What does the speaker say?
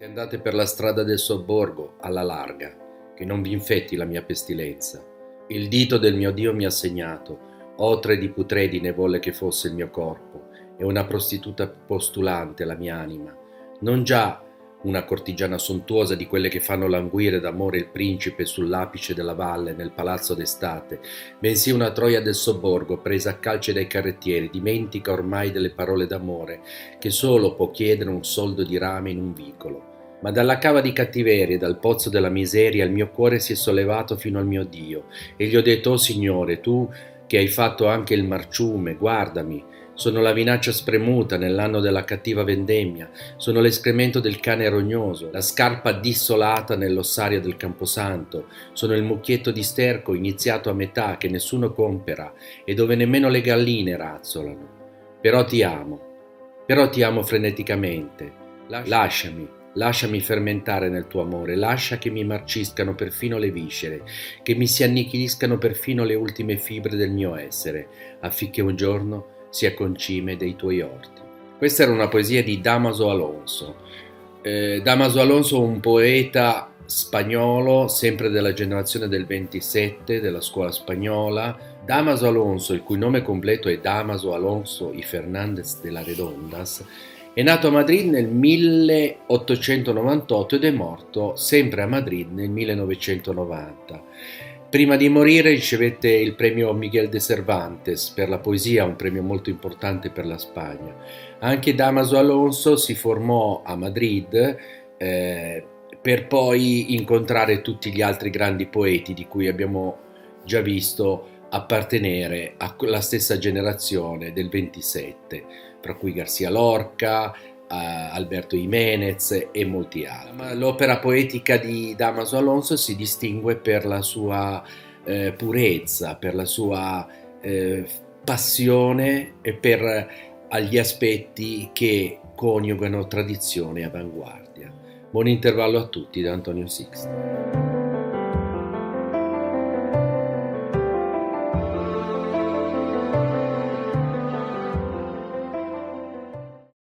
Se andate per la strada del sobborgo, alla larga, che non vi infetti la mia pestilenza. Il dito del mio Dio mi ha segnato, otre di putredine volle che fosse il mio corpo, e una prostituta postulante la mia anima. Non già una cortigiana sontuosa di quelle che fanno languire d'amore il principe sull'apice della valle nel palazzo d'estate, bensì una troia del sobborgo presa a calce dai carrettieri, dimentica ormai delle parole d'amore, che solo può chiedere un soldo di rame in un vicolo. Ma dalla cava di cattiveria e dal pozzo della miseria il mio cuore si è sollevato fino al mio Dio, e gli ho detto, oh Signore, tu che hai fatto anche il marciume, guardami, sono la vinaccia spremuta nell'anno della cattiva vendemmia, sono l'escremento del cane rognoso, la scarpa dissolata nell'ossario del camposanto, sono il mucchietto di sterco iniziato a metà che nessuno compera e dove nemmeno le galline razzolano. Però ti amo, però ti amo freneticamente. Lasciami, Lasciami fermentare nel tuo amore, lascia che mi marciscano perfino le viscere, che mi si annichiliscano perfino le ultime fibre del mio essere, affinché un giorno sia concime dei tuoi orti. Questa era una poesia di Damaso Alonso. Eh, Damaso Alonso, un poeta spagnolo, sempre della generazione del 27, della scuola spagnola. Damaso Alonso, il cui nome completo è Damaso Alonso y Fernández de la Redondas, è nato a Madrid nel 1898 ed è morto sempre a Madrid nel 1990. Prima di morire ricevette il premio Miguel de Cervantes per la poesia, un premio molto importante per la Spagna. Anche Damaso Alonso si formò a Madrid eh, per poi incontrare tutti gli altri grandi poeti di cui abbiamo già visto appartenere alla stessa generazione del 27, tra cui Garcia Lorca, Alberto Jiménez e molti altri. L'opera poetica di Damaso Alonso si distingue per la sua eh, purezza, per la sua eh, passione e per agli aspetti che coniugano tradizione e avanguardia. Buon intervallo a tutti da Antonio Sixto.